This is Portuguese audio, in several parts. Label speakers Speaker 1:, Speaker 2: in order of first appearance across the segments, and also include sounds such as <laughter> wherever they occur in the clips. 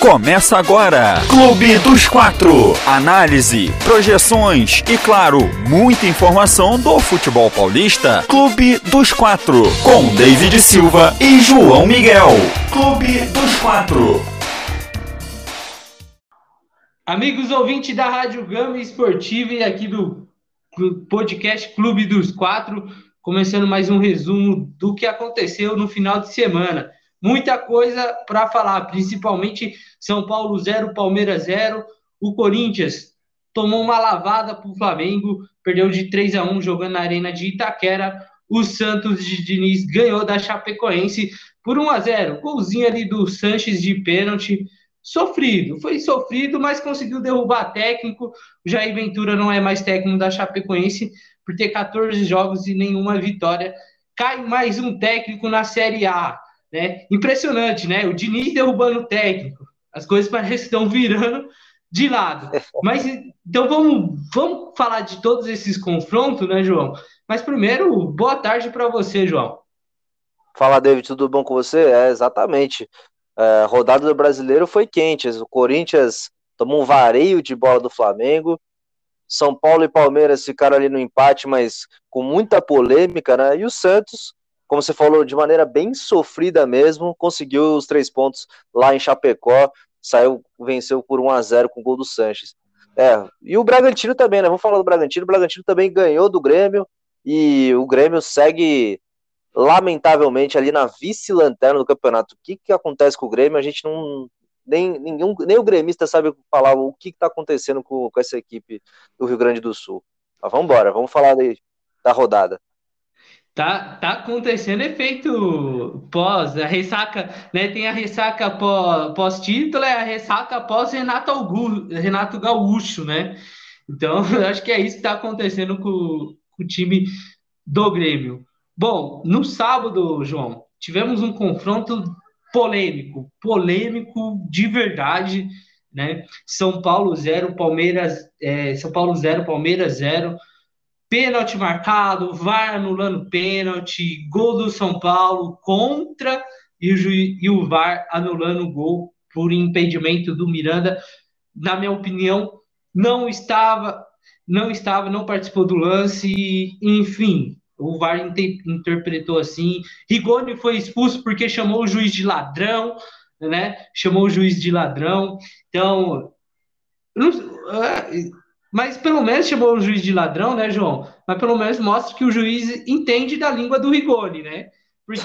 Speaker 1: Começa agora, Clube dos Quatro. Análise, projeções e, claro, muita informação do futebol paulista. Clube dos Quatro, com David Silva e João Miguel. Clube dos Quatro.
Speaker 2: Amigos ouvintes da Rádio Gama Esportiva e aqui do podcast Clube dos Quatro, começando mais um resumo do que aconteceu no final de semana muita coisa para falar, principalmente São Paulo 0, Palmeiras 0. O Corinthians tomou uma lavada para o Flamengo, perdeu de 3 a 1 jogando na Arena de Itaquera. O Santos de Diniz ganhou da Chapecoense por 1 a 0. Golzinho ali do Sanches de pênalti. Sofrido, foi sofrido, mas conseguiu derrubar técnico. O Jair Ventura não é mais técnico da Chapecoense por ter 14 jogos e nenhuma vitória. Cai mais um técnico na Série A. Né? Impressionante, né? O Diniz derrubando o técnico. As coisas parecem que estão virando de lado. Mas então vamos, vamos falar de todos esses confrontos, né, João? Mas primeiro, boa tarde para você, João.
Speaker 3: Fala, David, tudo bom com você? É, exatamente. É, rodada do brasileiro foi quente. O Corinthians tomou um vareio de bola do Flamengo. São Paulo e Palmeiras ficaram ali no empate, mas com muita polêmica, né? E o Santos como você falou, de maneira bem sofrida mesmo, conseguiu os três pontos lá em Chapecó, saiu, venceu por 1 a 0 com o gol do Sanches. É, e o Bragantino também, né? Vamos falar do Bragantino. O Bragantino também ganhou do Grêmio e o Grêmio segue lamentavelmente ali na vice-lanterna do campeonato. O que, que acontece com o Grêmio? A gente não. Nem, nenhum, nem o gremista sabe falar o que está acontecendo com, com essa equipe do Rio Grande do Sul. Mas vamos embora, vamos falar daí, da rodada.
Speaker 2: Tá, tá acontecendo efeito pós, a ressaca, né? Tem a ressaca pós-título, é a ressaca pós Renato, Augusto, Renato Gaúcho, né? Então, <laughs> acho que é isso que está acontecendo com, com o time do Grêmio. Bom, no sábado, João, tivemos um confronto polêmico, polêmico de verdade, né? São Paulo 0, Palmeiras, é, São Paulo 0, Palmeiras 0 pênalti marcado, VAR anulando pênalti, gol do São Paulo contra e o, e o VAR anulando o gol por impedimento do Miranda. Na minha opinião, não estava, não estava, não participou do lance, enfim, o VAR inter, interpretou assim. Rigoni foi expulso porque chamou o juiz de ladrão, né? Chamou o juiz de ladrão. Então, não, mas pelo menos chamou o juiz de ladrão, né, João? Mas pelo menos mostra que o juiz entende da língua do Rigoni, né? Porque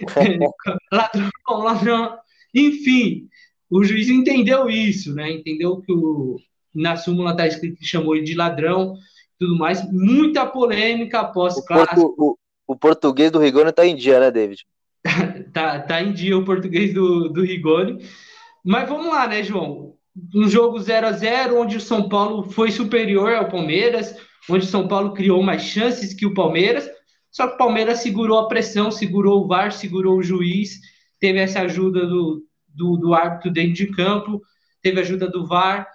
Speaker 2: <laughs> ladrão, ladrão. Enfim, o juiz entendeu isso, né? Entendeu que o, na súmula está escrito que chamou ele de ladrão tudo mais. Muita polêmica após
Speaker 3: clássico. O, o, português do Rigoni está em dia, né, David? <laughs>
Speaker 2: tá, tá em dia o português do, do Rigoni. Mas vamos lá, né, João? Um jogo 0 a 0 onde o São Paulo foi superior ao Palmeiras, onde o São Paulo criou mais chances que o Palmeiras, só que o Palmeiras segurou a pressão, segurou o VAR, segurou o juiz, teve essa ajuda do, do, do árbitro dentro de campo, teve ajuda do VAR,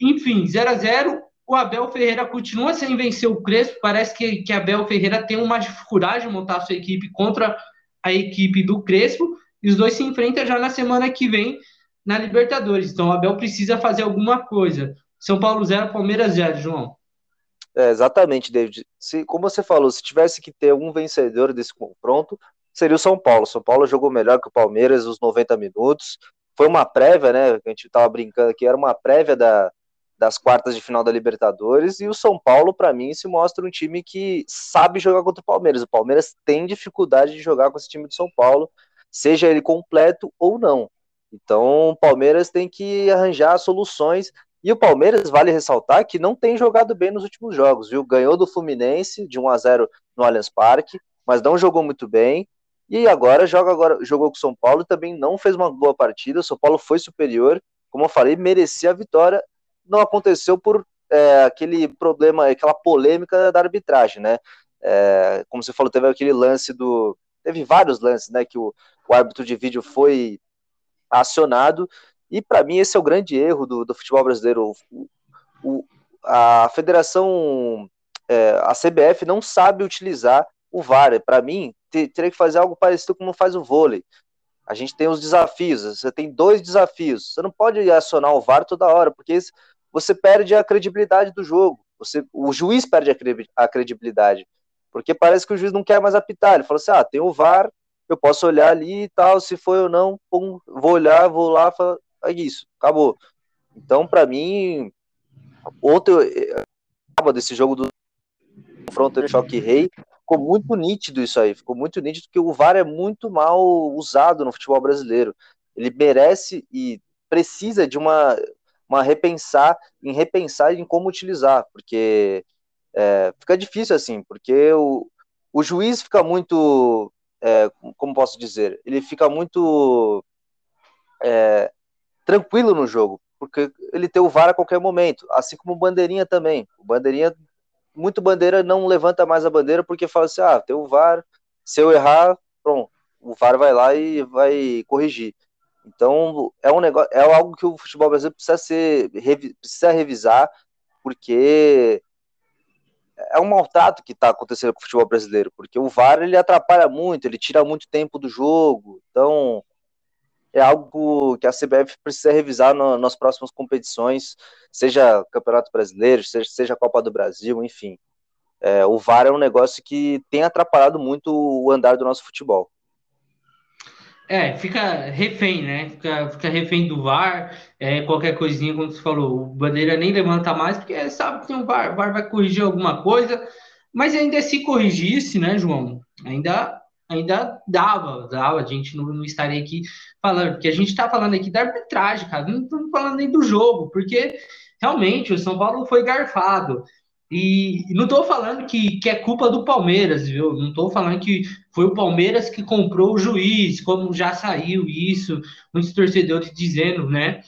Speaker 2: enfim, 0 a 0 o Abel Ferreira continua sem vencer o Crespo, parece que, que Abel Ferreira tem uma dificuldade de montar sua equipe contra a equipe do Crespo, e os dois se enfrentam já na semana que vem, na Libertadores. Então o Abel precisa fazer alguma coisa. São Paulo 0, Palmeiras 0, João.
Speaker 3: É, exatamente, David. Se, como você falou, se tivesse que ter um vencedor desse confronto, seria o São Paulo. São Paulo jogou melhor que o Palmeiras os 90 minutos. Foi uma prévia, né? A gente estava brincando aqui, era uma prévia da, das quartas de final da Libertadores. E o São Paulo, para mim, se mostra um time que sabe jogar contra o Palmeiras. O Palmeiras tem dificuldade de jogar com esse time do São Paulo, seja ele completo ou não. Então, o Palmeiras tem que arranjar soluções. E o Palmeiras, vale ressaltar, que não tem jogado bem nos últimos jogos, viu? Ganhou do Fluminense de 1 a 0 no Allianz Parque, mas não jogou muito bem. E agora joga agora jogou com o São Paulo também não fez uma boa partida. O São Paulo foi superior, como eu falei, merecia a vitória. Não aconteceu por é, aquele problema, aquela polêmica da arbitragem, né? É, como você falou, teve aquele lance do. Teve vários lances, né? Que o, o árbitro de vídeo foi acionado. E para mim esse é o grande erro do, do futebol brasileiro. O, o, a federação, é, a CBF não sabe utilizar o VAR. Para mim, ter, teria que fazer algo parecido como faz o vôlei. A gente tem os desafios, você tem dois desafios. Você não pode acionar o VAR toda hora, porque você perde a credibilidade do jogo. Você, o juiz perde a credibilidade. Porque parece que o juiz não quer mais apitar. Ele fala assim: ah, tem o VAR, eu posso olhar ali e tal, se foi ou não, pum, vou olhar, vou lá, falo, é isso, acabou. Então, para mim, ontem, desse jogo do confronto do Choque Rei, ficou muito nítido isso aí, ficou muito nítido que o VAR é muito mal usado no futebol brasileiro. Ele merece e precisa de uma, uma repensar, em repensar em como utilizar, porque é, fica difícil assim, porque o, o juiz fica muito, é, como posso dizer, ele fica muito é, tranquilo no jogo, porque ele tem o VAR a qualquer momento, assim como o Bandeirinha também. O Bandeirinha muito bandeira não levanta mais a bandeira porque fala assim: ah, tem o VAR, se eu errar, pronto, o VAR vai lá e vai corrigir. Então é um negócio, é algo que o futebol brasileiro precisa ser precisa revisar, porque é um maltrato que está acontecendo com o futebol brasileiro, porque o VAR ele atrapalha muito, ele tira muito tempo do jogo, então é algo que a CBF precisa revisar no, nas próximas competições, seja Campeonato Brasileiro, seja, seja Copa do Brasil, enfim. É, o VAR é um negócio que tem atrapalhado muito o andar do nosso futebol.
Speaker 2: É, fica refém, né? Fica, fica refém do VAR, é, qualquer coisinha, como você falou, o Bandeira nem levanta mais, porque sabe que tem um VAR, o VAR vai corrigir alguma coisa, mas ainda se corrigisse, né, João? Ainda ainda dava, dava, a gente não, não estaria aqui falando, porque a gente está falando aqui da arbitragem, cara, não estamos falando nem do jogo, porque realmente o São Paulo foi garfado. E não estou falando que, que é culpa do Palmeiras, viu? Não estou falando que foi o Palmeiras que comprou o juiz, como já saiu isso, muitos torcedores dizendo, né?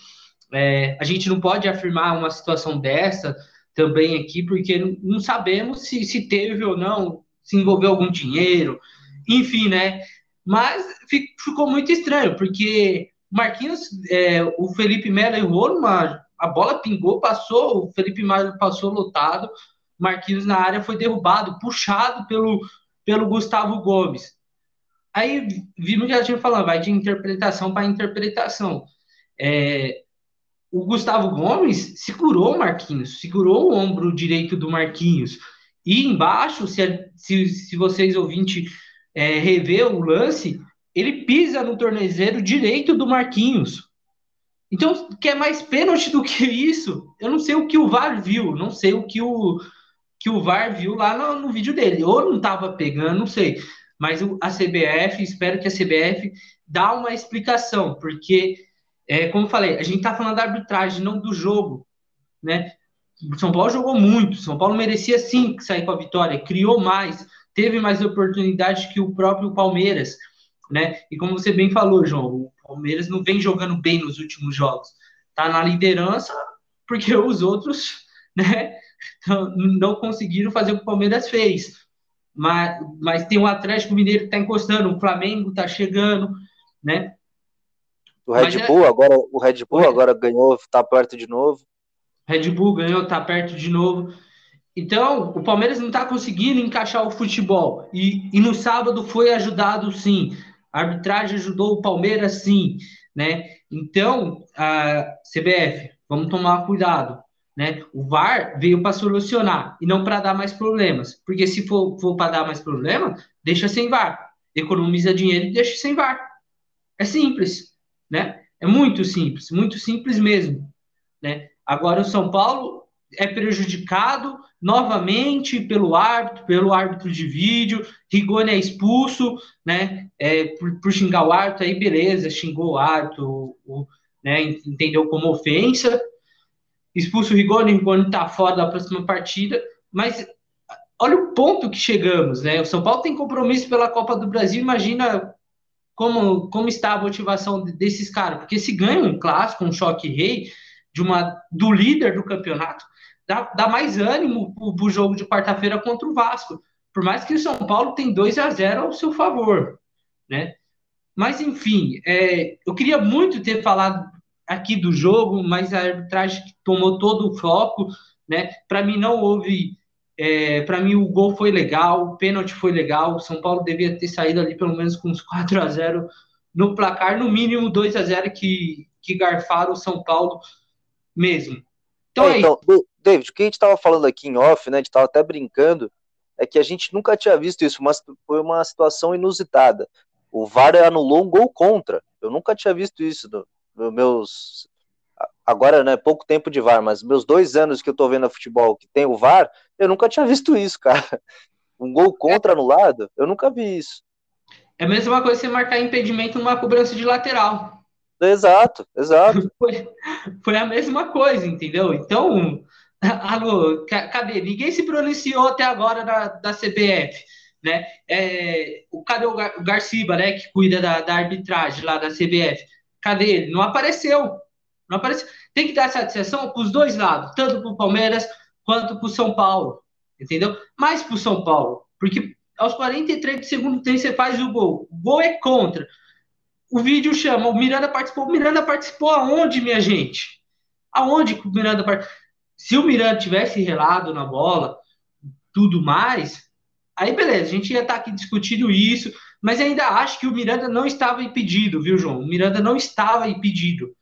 Speaker 2: É, a gente não pode afirmar uma situação dessa também aqui, porque não sabemos se, se teve ou não, se envolveu algum dinheiro, enfim, né? Mas ficou muito estranho, porque Marquinhos, é, o Felipe Melo errou numa. A bola pingou, passou, o Felipe Melo passou lotado, Marquinhos na área foi derrubado, puxado pelo, pelo Gustavo Gomes. Aí vimos que a gente falando, vai de interpretação para interpretação. É, o Gustavo Gomes segurou o Marquinhos, segurou o ombro direito do Marquinhos. E embaixo, se, se, se vocês ouvintes é, rever o lance, ele pisa no tornezeiro direito do Marquinhos. Então, quer mais pênalti do que isso? Eu não sei o que o VAR viu, não sei o que o, que o VAR viu lá no, no vídeo dele. Ou não estava pegando, não sei. Mas a CBF, espero que a CBF dá uma explicação, porque, é, como falei, a gente está falando da arbitragem, não do jogo. Né? São Paulo jogou muito, São Paulo merecia sim sair com a vitória, criou mais, teve mais oportunidades que o próprio Palmeiras, né? E como você bem falou, João, o Palmeiras não vem jogando bem nos últimos jogos. Tá na liderança porque os outros, né, não conseguiram fazer o que o Palmeiras fez. Mas, mas tem o Atlético Mineiro que tá encostando, o Flamengo tá chegando, né?
Speaker 3: O Red é Bull agora, o Red Bull o agora ganhou, tá perto de novo.
Speaker 2: Red Bull ganhou, tá perto de novo. Então, o Palmeiras não está conseguindo encaixar o futebol. E, e, no sábado foi ajudado, sim. A arbitragem ajudou o Palmeiras, sim. Né? Então, a CBF, vamos tomar cuidado. Né? O VAR veio para solucionar e não para dar mais problemas. Porque se for, for para dar mais problemas, deixa sem VAR. Economiza dinheiro e deixa sem VAR. É simples. Né? É muito simples, muito simples mesmo. Né? Agora, o São Paulo é prejudicado novamente pelo árbitro, pelo árbitro de vídeo. Rigoni é expulso, né? É, por, por, xingar o árbitro, aí beleza, xingou o árbitro, o, né? Entendeu como ofensa. Expulso o Rigoni, o Rigoni tá fora da próxima partida, mas olha o ponto que chegamos, né? O São Paulo tem compromisso pela Copa do Brasil, imagina como, como está a motivação desses caras, porque se ganha um clássico, um choque rei de uma do líder do campeonato, dá, dá mais ânimo para o jogo de quarta-feira contra o Vasco. Por mais que o São Paulo tem 2 a 0 ao seu favor, né? Mas, enfim, é, eu queria muito ter falado aqui do jogo, mas a arbitragem tomou todo o foco, né? Para mim não houve, é, para mim o gol foi legal, o pênalti foi legal, o São Paulo devia ter saído ali pelo menos com uns <laughs> 4 a 0 no placar, no mínimo 2 a 0 que, que garfaram o São Paulo mesmo.
Speaker 3: Então, é, então David, o que a gente estava falando aqui em off, né? A gente estava até brincando, é que a gente nunca tinha visto isso, mas foi uma situação inusitada. O VAR anulou um gol contra. Eu nunca tinha visto isso nos no meus. Agora, né, pouco tempo de VAR, mas meus dois anos que eu tô vendo a futebol que tem o VAR, eu nunca tinha visto isso, <laughs> cara. Um gol contra anulado, eu nunca vi isso.
Speaker 2: É a mesma coisa você marcar impedimento numa cobrança de lateral.
Speaker 3: Exato, exato. <laughs>
Speaker 2: Foi, foi a mesma coisa, entendeu? Então, <laughs> alô, cadê? Ninguém se pronunciou até agora da, da CBF, né? É, o, cadê o, Gar, o Garciba, né, que cuida da, da arbitragem lá da CBF? Cadê ele? Não apareceu. Não apareceu. Tem que dar satisfação para os dois lados, tanto para o Palmeiras quanto para o São Paulo, entendeu? Mais para o São Paulo, porque aos 43 do segundo tempo você faz o gol. O gol é contra. O vídeo chama, o Miranda participou. O Miranda participou aonde, minha gente? Aonde que o Miranda participou? Se o Miranda tivesse relado na bola, tudo mais, aí beleza, a gente ia estar tá aqui discutindo isso, mas ainda acho que o Miranda não estava impedido, viu, João? O Miranda não estava impedido.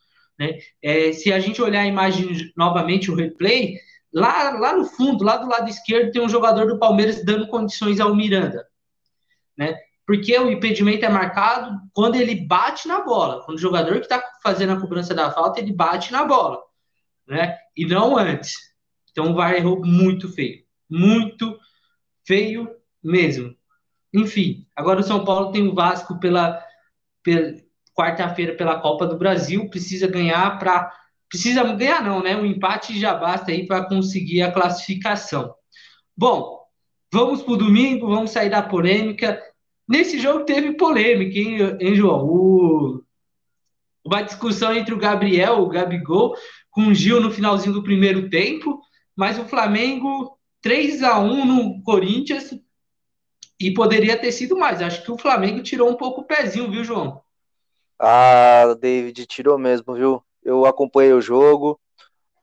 Speaker 2: Né? É, se a gente olhar a imagem novamente, o replay, lá, lá no fundo, lá do lado esquerdo, tem um jogador do Palmeiras dando condições ao Miranda. Né? Porque o impedimento é marcado quando ele bate na bola. Quando o jogador que está fazendo a cobrança da falta, ele bate na bola. Né? E não antes. Então o VAR errou muito feio. Muito feio mesmo. Enfim, agora o São Paulo tem o Vasco pela, pela quarta-feira pela Copa do Brasil, precisa ganhar para precisa ganhar não, né? O empate já basta aí para conseguir a classificação. Bom, vamos para o domingo, vamos sair da polêmica. Nesse jogo teve polêmica, hein, hein João? O... Uma discussão entre o Gabriel, o Gabigol, com o Gil no finalzinho do primeiro tempo, mas o Flamengo 3 a 1 no Corinthians e poderia ter sido mais. Acho que o Flamengo tirou um pouco o pezinho, viu, João?
Speaker 3: Ah, David, tirou mesmo, viu? Eu acompanhei o jogo.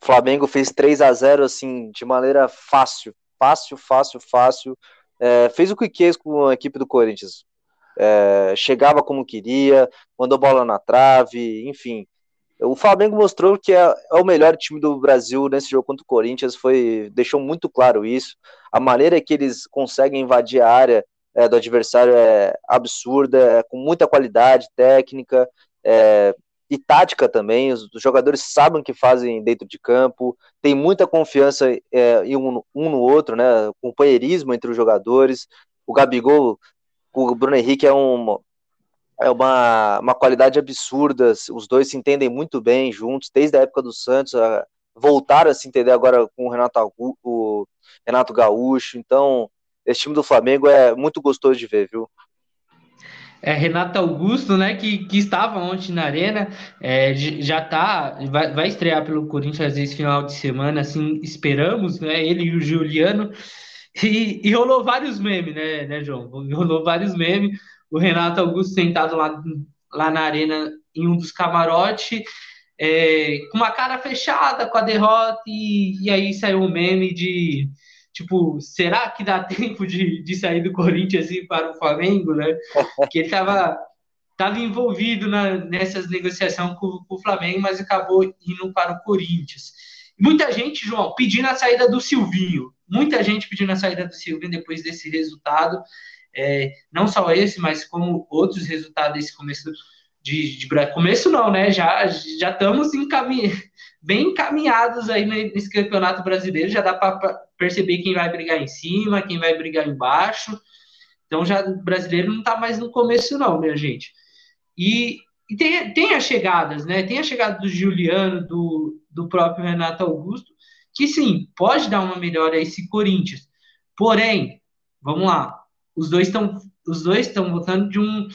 Speaker 3: O Flamengo fez 3 a 0 assim, de maneira fácil. Fácil, fácil, fácil. É, fez o que quis com a equipe do Corinthians. É, chegava como queria, mandou bola na trave, enfim. O Flamengo mostrou que é, é, o melhor time do Brasil nesse jogo contra o Corinthians, foi deixou muito claro isso. A maneira que eles conseguem invadir a área é, do adversário é absurda, é, com muita qualidade técnica é, e tática também. Os, os, jogadores sabem o que fazem dentro de campo, tem muita confiança é, em um, um, no outro, né? Companheirismo entre os jogadores. O Gabigol, o Bruno Henrique é um, é uma, uma qualidade absurda. Os dois se entendem muito bem juntos, desde a época do Santos. Voltaram a se entender agora com o Renato, o Renato Gaúcho. Então, esse time do Flamengo é muito gostoso de ver, viu?
Speaker 2: É, Renato Augusto, né, que, que estava ontem na arena, é, já tá, vai, vai estrear pelo Corinthians esse final de semana, assim, esperamos, né, ele e o Juliano, e, e rolou vários memes, né, né, João? Rolou vários memes, o Renato Augusto sentado lá, lá na arena em um dos camarotes, é, com uma cara fechada com a derrota, e, e aí saiu um meme de tipo, será que dá <laughs> tempo de, de sair do Corinthians e ir para o Flamengo, né? Que ele estava tava envolvido na, nessas negociações com, com, o Flamengo, mas acabou indo para o Corinthians. Muita gente, João, pedindo a saída do Silvinho. Muita gente pedindo a saída do Silvinho depois desse resultado é, não só esse, mas como outros resultados desse começo de, de começo não, né? Já já estamos bem encaminhados aí nesse campeonato brasileiro, já dá para perceber quem vai brigar em cima, quem vai brigar embaixo. Então já o brasileiro não está mais no começo não, minha gente. E, e tem, tem as chegadas, né? Tem a chegada do Juliano, do, do próprio Renato Augusto, que sim, pode dar uma melhora a esse Corinthians. Porém, vamos lá, os dois estão os dois estão voltando de um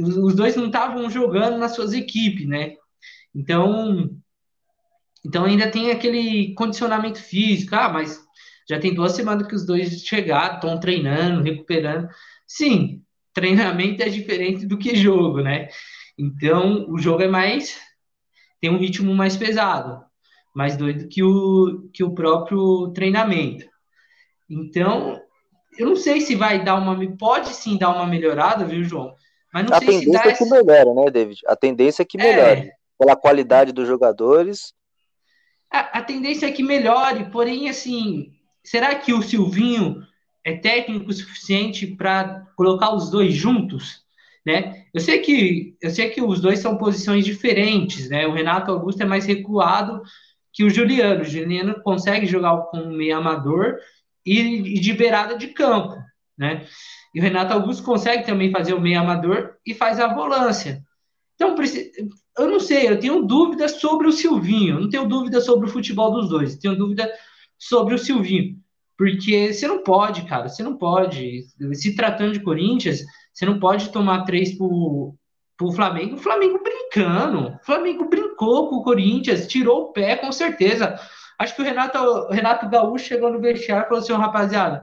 Speaker 2: os dois não estavam jogando nas suas equipes, né? Então, então ainda tem aquele condicionamento físico, ah, mas já tem duas semanas que os dois chegaram, estão treinando, recuperando. Sim, treinamento é diferente do que jogo, né? Então, o jogo é mais tem um ritmo mais pesado, mais doido que o que o próprio treinamento. Então, eu não sei se vai dar uma. Pode sim dar uma melhorada, viu, João?
Speaker 3: Mas não a sei tendência se dá é que melhora, né, David? A tendência é que melhore. É... Pela qualidade dos jogadores.
Speaker 2: A, a tendência é que melhore, porém, assim, será que o Silvinho é técnico o suficiente para colocar os dois juntos? Né? Eu sei que eu sei que os dois são posições diferentes, né? O Renato Augusto é mais recuado que o Juliano. O Juliano consegue jogar como meio amador e, e de beirada de campo, né? E o Renato Augusto consegue também fazer o meio amador e faz a volância. Então, eu não sei, eu tenho dúvidas sobre o Silvinho, não tenho dúvida sobre o futebol dos dois, tenho dúvida sobre o Silvinho. Porque você não pode, cara, você não pode. Se tratando de Corinthians, você não pode tomar três pro, pro Flamengo. O Flamengo brincando. O Flamengo brincou com o Corinthians, tirou o pé, com certeza. Acho que o Renato, o Renato Gaúcho chegou no vestiário e falou assim: rapaziada,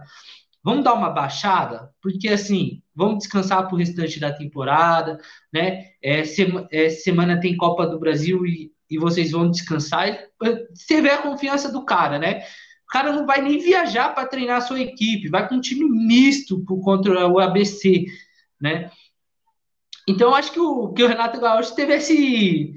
Speaker 2: vamos dar uma baixada, porque assim, vamos descansar pro restante da temporada, né? É, é, semana tem Copa do Brasil e, e vocês vão descansar. Você vê a confiança do cara, né? O cara não vai nem viajar para treinar a sua equipe, vai com um time misto por contra o ABC, né? Então, acho que o, que o Renato Gaúcho teve esse,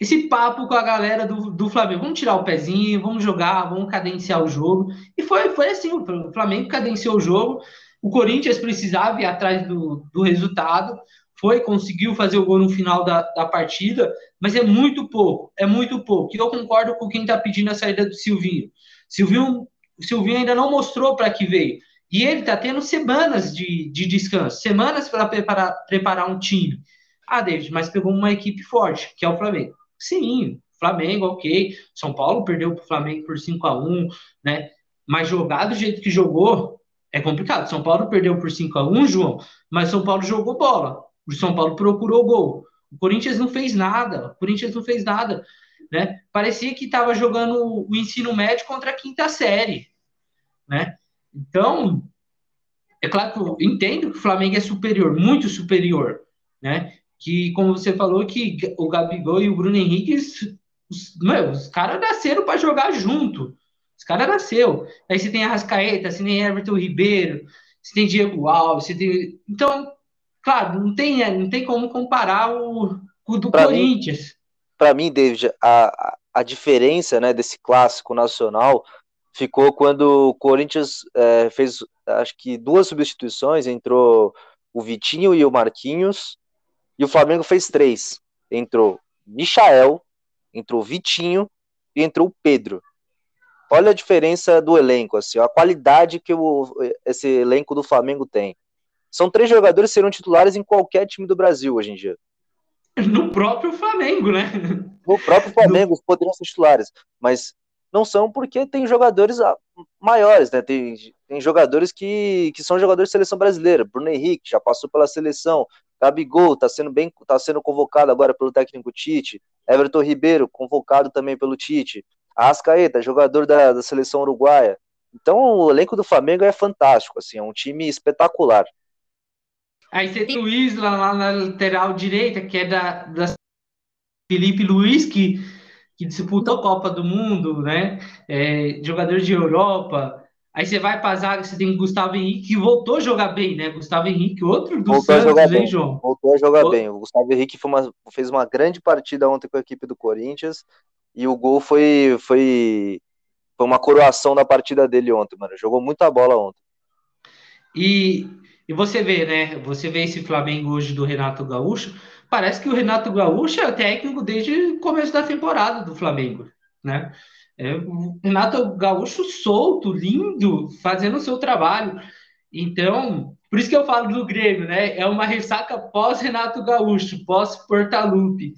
Speaker 2: esse papo com a galera do, do Flamengo. Vamos tirar o pezinho, vamos jogar, vamos cadenciar o jogo. E foi, foi assim: o Flamengo cadenciou o jogo. O Corinthians precisava ir atrás do, do resultado. Foi, conseguiu fazer o gol no final da, da partida, mas é muito pouco, é muito pouco. E eu concordo com quem está pedindo a saída do Silvinho. Silvinho, Silvinho ainda não mostrou para que veio. E ele está tendo semanas de, de descanso, semanas para preparar, preparar um time. Ah, David, mas pegou uma equipe forte, que é o Flamengo. Sim, Flamengo, ok. São Paulo perdeu para o Flamengo por 5 a 1 né? Mas jogar do jeito que jogou é complicado. São Paulo perdeu por 5 a 1 João, mas São Paulo jogou bola. O São Paulo procurou gol. O Corinthians não fez nada. O Corinthians não fez nada né? Parecia que estava jogando o ensino médio contra a quinta série, né? Então, é claro que eu entendo que o Flamengo é superior, muito superior, né? Que, como você falou, que o Gabigol e o Bruno Henrique, os, meu, os caras nasceram para jogar junto. Os caras nasceu. Aí você tem a Rascaeta, você tem Everton Ribeiro, você tem Diego Alves, você tem... Então, claro, não tem, não tem como comparar o, o do pra Corinthians.
Speaker 3: Para mim, David, a, a diferença né, desse clássico nacional ficou quando o Corinthians é, fez, acho que duas substituições, entrou o Vitinho e o Marquinhos, e o Flamengo fez três. Entrou Michael, entrou Vitinho e entrou o Pedro. Olha a diferença do elenco, assim, a qualidade que o, esse elenco do Flamengo tem. São três jogadores que serão titulares em qualquer time do Brasil hoje em dia.
Speaker 2: No próprio Flamengo, né?
Speaker 3: No próprio Flamengo, no... poderiam ser titulares, mas não são porque tem jogadores ah, maiores, né? Tem, tem jogadores que, que são jogadores de seleção brasileira. Bruno Henrique já passou pela seleção. Gabigol está sendo bem, tá sendo convocado agora pelo técnico Tite. Everton Ribeiro convocado também pelo Tite. Ascaeta, jogador da, da seleção uruguaia. Então o elenco do Flamengo é fantástico, assim, é um time espetacular.
Speaker 2: Aí tem Luiz lá, lá, na lateral direita, que é da, da Felipe Luiz, que, que disputou a Copa do Mundo, né? É, jogador de Europa. Aí você vai para a zaga, você tem Gustavo Henrique, que voltou a jogar bem, né? Gustavo Henrique, outro do
Speaker 3: voltou Santos, hein, bem. João? Voltou a jogar bem. O Gustavo Henrique uma, fez uma grande partida ontem com a equipe do Corinthians e o gol foi, foi, foi uma coroação da partida dele ontem, mano. Jogou muita bola ontem.
Speaker 2: E e você vê, né? Você vê esse Flamengo hoje do Renato Gaúcho. Parece que o Renato Gaúcho é técnico desde o começo da temporada do Flamengo, né? É, Renato Gaúcho solto, lindo, fazendo o seu trabalho. Então, por isso que eu falo do Grêmio, né? É uma ressaca pós-Renato Gaúcho, pós-Portalupe.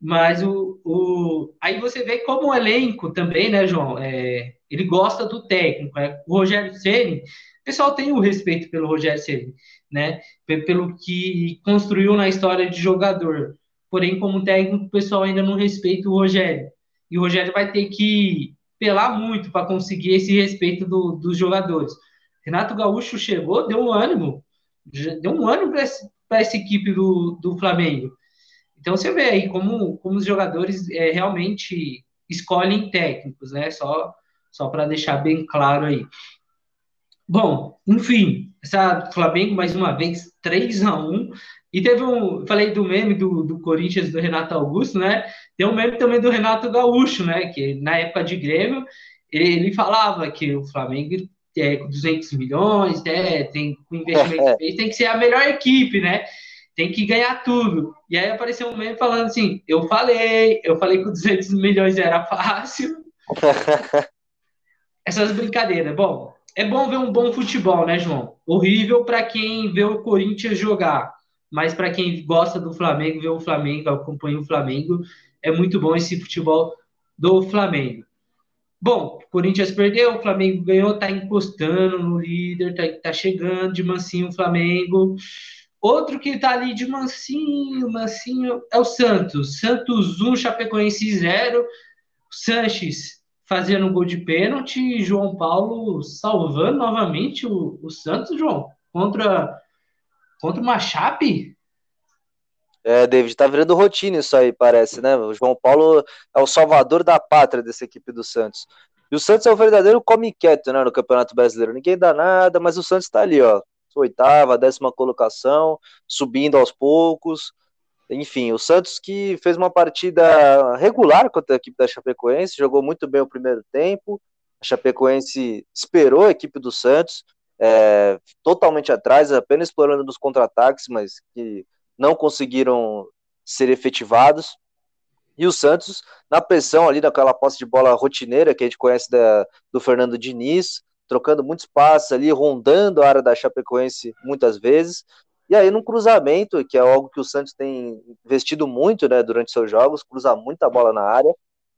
Speaker 2: Mas o, o, aí você vê como o elenco também, né, João? É, ele gosta do técnico. É, o Rogério Ceni o pessoal tem o respeito pelo Rogério Ceni, né? Pelo que construiu na história de jogador. Porém, como técnico, o pessoal ainda não respeita o Rogério. E o Rogério vai ter que pelar muito para conseguir esse respeito do, dos jogadores. Renato Gaúcho chegou, deu um ânimo, deu um ânimo para essa, equipe do, do Flamengo. Então você vê aí como, como os jogadores é, realmente escolhem técnicos, né? Só, só para deixar bem claro aí. Bom, enfim, essa Flamengo mais uma vez 3 a 1 e teve um, falei do meme do, do Corinthians do Renato Augusto, né? Tem um meme também do Renato Gaúcho, né? Que na época de Grêmio ele, ele falava que o Flamengo é, com 200 milhões, é, tem com investimento feito, tem que ser a melhor equipe, né? Tem que ganhar tudo. E aí apareceu um meme falando assim: eu falei, eu falei que 200 milhões era fácil. <laughs> Essas brincadeiras. Bom, é bom ver um bom futebol, né, João? Horrível para quem vê o Corinthians jogar, mas para quem gosta do Flamengo, vê o Flamengo, acompanha o Flamengo, é muito bom esse futebol do Flamengo. Bom, o Corinthians perdeu, o Flamengo ganhou, tá encostando no líder, tá, tá chegando de mansinho o Flamengo. Outro que tá ali de mansinho, mansinho, é o Santos. Santos 1, Chapecoense 0. Sanches fazendo um gol de pênalti e João Paulo salvando novamente o, o Santos, João, contra, contra uma Chape.
Speaker 3: É, David, tá virando rotina isso aí, parece, né? O João Paulo é o salvador da pátria dessa equipe do Santos. E o Santos é o verdadeiro come quieto, né, no Campeonato Brasileiro. Ninguém dá nada, mas o Santos tá ali, ó. Oitava, décima colocação, subindo aos poucos. Enfim, o Santos que fez uma partida regular contra a equipe da Chapecoense, jogou muito bem o primeiro tempo. A Chapecoense esperou a equipe do Santos, é, totalmente atrás, apenas explorando nos contra-ataques, mas que não conseguiram ser efetivados. E o Santos, na pressão ali, naquela posse de bola rotineira que a gente conhece da, do Fernando Diniz, trocando muitos passos ali, rondando a área da Chapecoense muitas vezes. E aí, num cruzamento, que é algo que o Santos tem investido muito né, durante seus jogos, cruzar muita bola na área,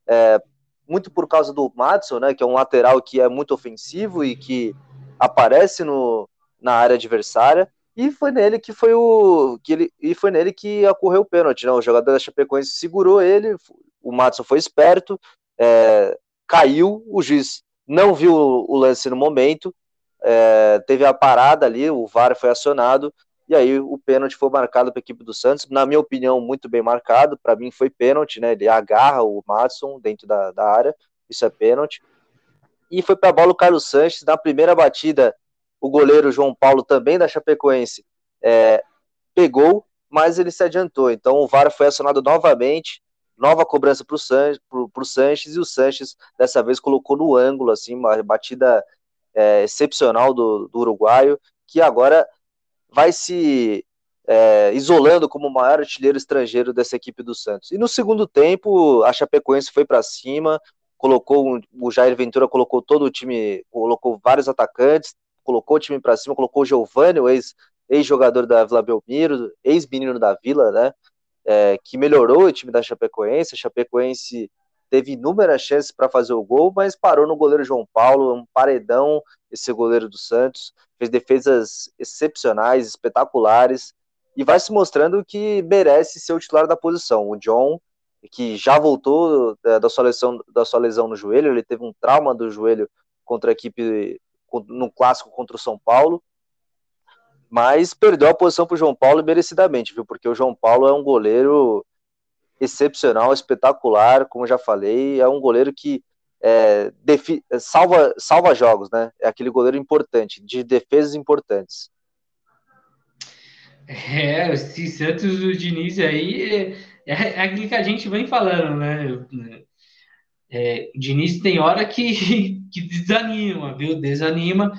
Speaker 3: é, muito por causa do Matson, né, que é um lateral que é muito ofensivo e que aparece no, na área adversária. E foi nele que foi o que ele, e foi nele que ocorreu o pênalti, né? O jogador da Chapecoense segurou ele, o Matson foi esperto, é, caiu, o juiz não viu o lance no momento, é, teve a parada ali, o VAR foi acionado, e aí o pênalti foi marcado para a equipe do Santos, na minha opinião, muito bem marcado, para mim foi pênalti, né? Ele agarra o Matson dentro da, da área, isso é pênalti. E foi para a bola o Carlos Sanches, na primeira batida o goleiro João Paulo, também da Chapecoense, é, pegou, mas ele se adiantou. Então o VAR foi acionado novamente, nova cobrança para o San, Sanches, e o Sanches dessa vez colocou no ângulo, assim, uma batida é, excepcional do, do, uruguaio, que agora vai se é, isolando como o maior artilheiro estrangeiro dessa equipe do Santos. E no segundo tempo, a Chapecoense foi para cima, colocou o Jair Ventura colocou todo o time, colocou vários atacantes, colocou o time para cima, colocou o Giovanni, o ex-jogador ex da Vila Belmiro, ex-menino da Vila, né? É, que melhorou o time da Chapecoense. A Chapecoense teve inúmeras chances para fazer o gol, mas parou no goleiro João Paulo, um paredão, esse goleiro do Santos. Fez defesas excepcionais, espetaculares, e vai se mostrando que merece ser o titular da posição. O John, que já voltou da, sua, lesão, da sua lesão no joelho, ele teve um trauma do joelho contra a equipe no clássico contra o São Paulo, mas perdeu a posição para o João Paulo merecidamente, viu? Porque o João Paulo é um goleiro excepcional, espetacular, como já falei, é um goleiro que é, salva, salva jogos, né? É aquele goleiro importante, de defesas importantes.
Speaker 2: É, esse Santos do Diniz aí é, é aquilo que a gente vem falando, né? É, o Diniz tem hora que, <laughs> que desanima, viu? Desanima,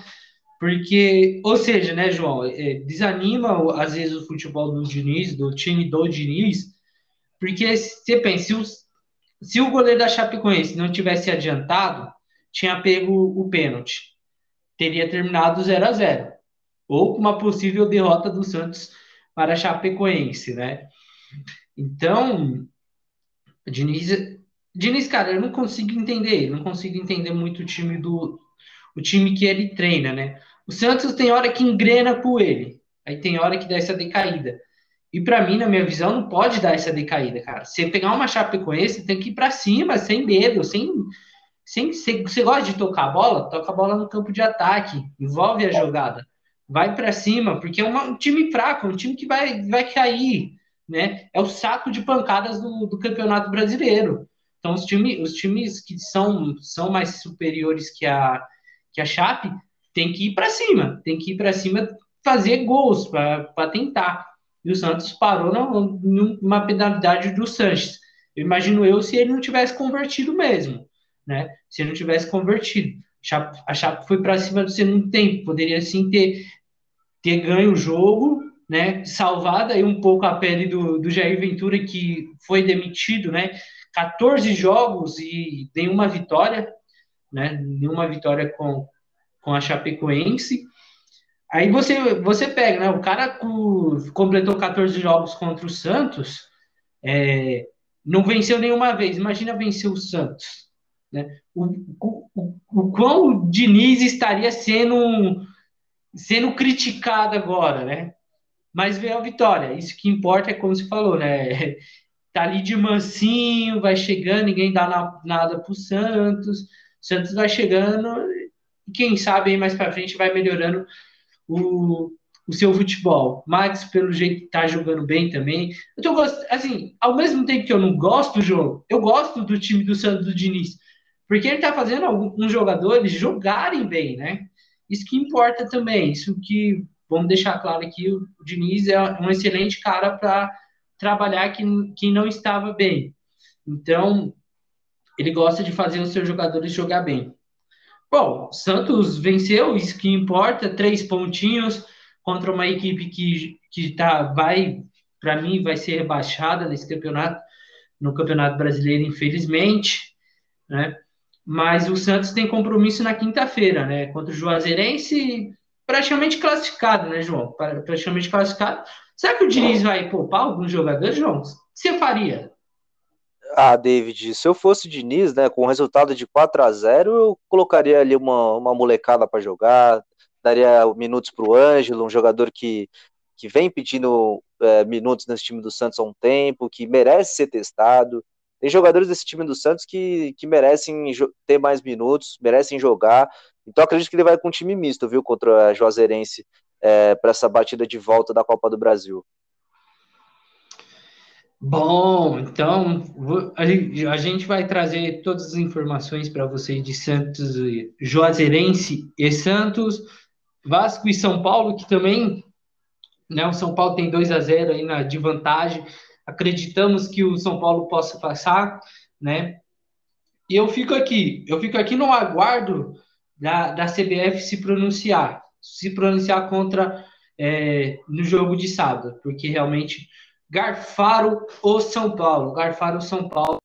Speaker 2: porque, ou seja, né, João, é, desanima às vezes o futebol do Diniz, do time do Diniz, porque você pensa, se, se o goleiro da Chapecoense não tivesse adiantado, tinha pego o pênalti, teria terminado 0 a 0 ou com uma possível derrota do Santos para a Chapecoense, né? Então, Diniz Diniz, cara, eu não consigo entender, não consigo entender muito o time do o time que ele treina, né? O Santos tem hora que engrena com ele, aí tem hora que dá essa decaída. E para mim, na minha visão, não pode dar essa decaída, cara. Você pegar uma esse, tem que ir para cima, sem medo, sem sem você gosta de tocar a bola, toca a bola no campo de ataque, envolve a jogada. Vai para cima, porque é uma, um time fraco, um time que vai vai cair, né? É o saco de pancadas do, do Campeonato Brasileiro. Então, os, time, os times que são, são mais superiores que a, que a Chape tem que ir para cima, tem que ir para cima fazer gols para tentar. E o Santos parou numa penalidade do Sanches. Eu imagino eu se ele não tivesse convertido mesmo, né? Se ele não tivesse convertido. A Chape foi para cima do segundo tempo, poderia sim ter, ter ganho o jogo, né? Salvado aí um pouco a pele do, do Jair Ventura, que foi demitido, né? 14 jogos e nenhuma vitória, né? Nenhuma vitória com, com a Chapecoense. Aí você, você pega, né? O cara completou 14 jogos contra o Santos, é, não venceu nenhuma vez. Imagina vencer o Santos. Né? O, o, o, o quão o Diniz estaria sendo, sendo criticado agora, né? Mas veio a vitória. Isso que importa é como você falou, né? <laughs> Tá ali de mansinho, vai chegando, ninguém dá na, nada pro Santos. Santos vai chegando e quem sabe aí mais para frente vai melhorando o, o seu futebol. Max, pelo jeito, tá jogando bem também. Eu tô gost... assim, ao mesmo tempo que eu não gosto do jogo, eu gosto do time do Santos do Diniz, porque ele tá fazendo alguns jogadores jogarem bem, né? Isso que importa também, isso que vamos deixar claro aqui, o Diniz é um excelente cara para trabalhar que, que não estava bem. Então, ele gosta de fazer os seus jogadores jogar bem. Bom, Santos venceu, isso que importa, três pontinhos contra uma equipe que, que tá, vai, para mim, vai ser rebaixada nesse campeonato, no Campeonato Brasileiro, infelizmente, né? Mas o Santos tem compromisso na quinta-feira, né? Contra o Juazeirense, praticamente classificado, né, João? Praticamente classificado. Será que o Diniz vai poupar alguns jogadores, João? Você faria?
Speaker 3: Ah, David, se eu fosse Diniz, né, com o resultado de 4 a 0 eu colocaria ali uma, uma molecada para jogar, daria minutos para o Ângelo, um jogador que, que vem pedindo é, minutos nesse time do Santos há um tempo, que merece ser testado. Tem jogadores desse time do Santos que, que merecem ter mais minutos, merecem jogar. Então acredito que ele vai com um time misto, viu, contra a Juazeirense é, para essa batida de volta da Copa do Brasil.
Speaker 2: Bom, então a gente vai trazer todas as informações para vocês de Santos, Juazeirense e Santos. Vasco e São Paulo, que também, né, o São Paulo tem 2 a 0 aí na, de vantagem. Acreditamos que o São Paulo possa passar, né? E eu fico aqui, eu fico aqui no aguardo da, da CBF se pronunciar, se pronunciar contra é, no jogo de sábado, porque realmente garfaram o São Paulo, garfaram o São Paulo.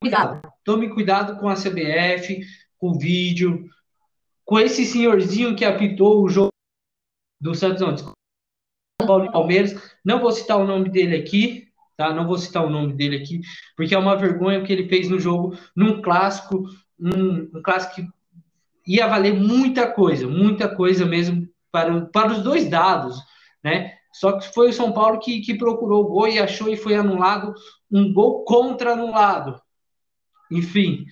Speaker 2: Cuidado, tome cuidado com a CBF, com o vídeo, com esse senhorzinho que apitou o jogo do Santos antes. São Paulo e Palmeiras. Não vou citar o nome dele aqui, tá? Não vou citar o nome dele aqui, porque é uma vergonha o que ele fez no jogo, num clássico, um, um clássico que ia valer muita coisa, muita coisa mesmo para, para os dois dados, né? Só que foi o São Paulo que, que procurou o gol e achou e foi anulado um gol contra anulado. Enfim,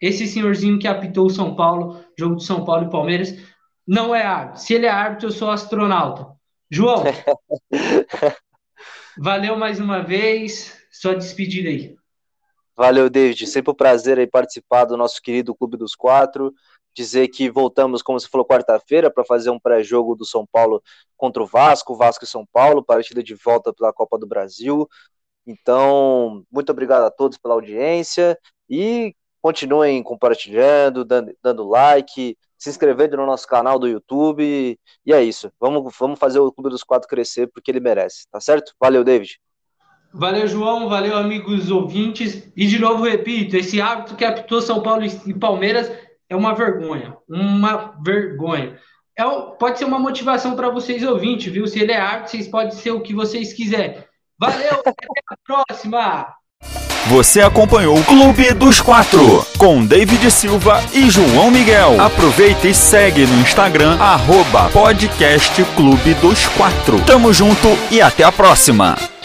Speaker 2: esse senhorzinho que apitou o São Paulo, jogo de São Paulo e Palmeiras, não é árbitro. Se ele é árbitro, eu sou astronauta. João, <laughs> valeu mais uma vez. Só despedida aí.
Speaker 3: Valeu, David. Sempre um prazer aí participar do nosso querido Clube dos Quatro. Dizer que voltamos, como você falou, quarta-feira para fazer um pré-jogo do São Paulo contra o Vasco, Vasco e São Paulo, partida de volta pela Copa do Brasil. Então, muito obrigado a todos pela audiência e continuem compartilhando, dando, dando like, se inscrevendo no nosso canal do YouTube. E é isso. Vamos, vamos fazer o Clube dos Quatro crescer porque ele merece, tá certo? Valeu, David.
Speaker 2: Valeu, João. Valeu, amigos ouvintes. E de novo repito: esse hábito que apitou São Paulo e Palmeiras é uma vergonha. Uma vergonha. É, pode ser uma motivação para vocês ouvintes, viu? Se ele é árbitro, vocês podem ser o que vocês quiserem. Valeu, <laughs> até a próxima!
Speaker 1: Você acompanhou o Clube dos Quatro com David Silva e João Miguel. Aproveita e segue no Instagram, arroba podcast Clube dos Quatro. Tamo junto e até a próxima!